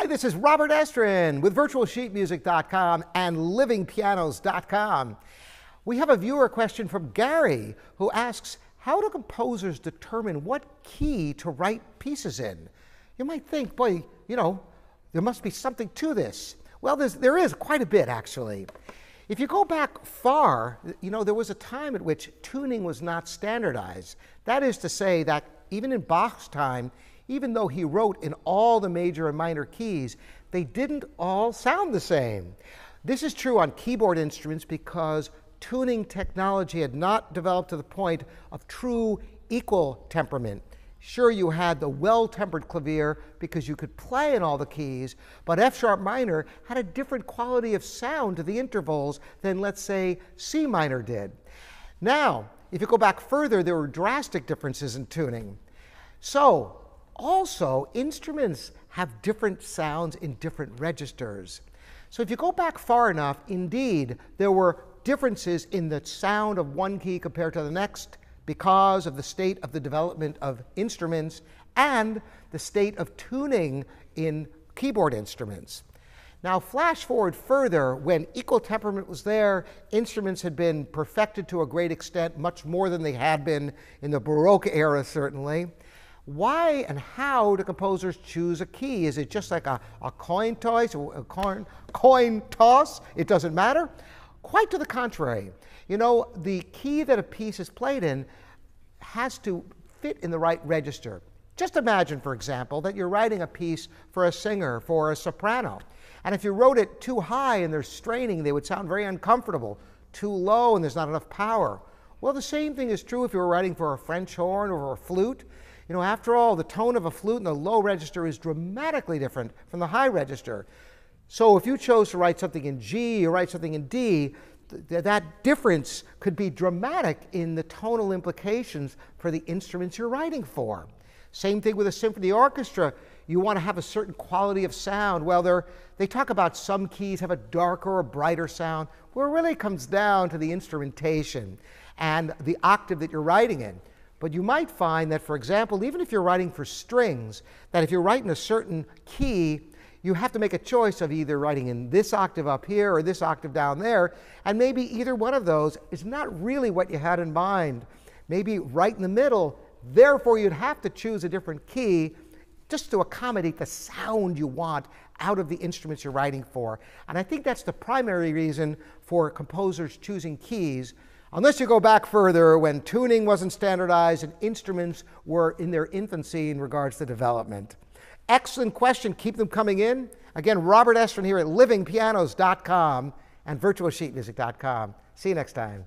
this is Robert Estrin with virtualsheetmusic.com and livingpianos.com. We have a viewer question from Gary who asks, how do composers determine what key to write pieces in? You might think, boy, you know, there must be something to this. Well, there is quite a bit, actually. If you go back far, you know, there was a time at which tuning was not standardized. That is to say that even in Bach's time, even though he wrote in all the major and minor keys, they didn't all sound the same. This is true on keyboard instruments because tuning technology had not developed to the point of true equal temperament. Sure, you had the well tempered clavier because you could play in all the keys, but F sharp minor had a different quality of sound to the intervals than, let's say, C minor did. Now, if you go back further, there were drastic differences in tuning. So, also, instruments have different sounds in different registers. So, if you go back far enough, indeed, there were differences in the sound of one key compared to the next because of the state of the development of instruments and the state of tuning in keyboard instruments. Now, flash forward further, when equal temperament was there, instruments had been perfected to a great extent, much more than they had been in the Baroque era, certainly. Why and how do composers choose a key? Is it just like a, a coin toss, a coin, coin toss? It doesn't matter. Quite to the contrary. You know, the key that a piece is played in has to fit in the right register. Just imagine, for example, that you're writing a piece for a singer, for a soprano. And if you wrote it too high and they're straining, they would sound very uncomfortable. Too low and there's not enough power. Well, the same thing is true if you were writing for a French horn or a flute. You know, after all, the tone of a flute in the low register is dramatically different from the high register. So if you chose to write something in G or write something in D, th that difference could be dramatic in the tonal implications for the instruments you're writing for. Same thing with a symphony orchestra. You want to have a certain quality of sound. Well, they talk about some keys have a darker or brighter sound. Well, it really comes down to the instrumentation and the octave that you're writing in. But you might find that, for example, even if you're writing for strings, that if you're writing a certain key, you have to make a choice of either writing in this octave up here or this octave down there, and maybe either one of those is not really what you had in mind. Maybe right in the middle, therefore you'd have to choose a different key just to accommodate the sound you want out of the instruments you're writing for. And I think that's the primary reason for composers choosing keys, unless you go back further when tuning wasn't standardized and instruments were in their infancy in regards to development. Excellent question. Keep them coming in. Again, Robert Estrin here at livingpianos.com and virtualsheetmusic.com. See you next time.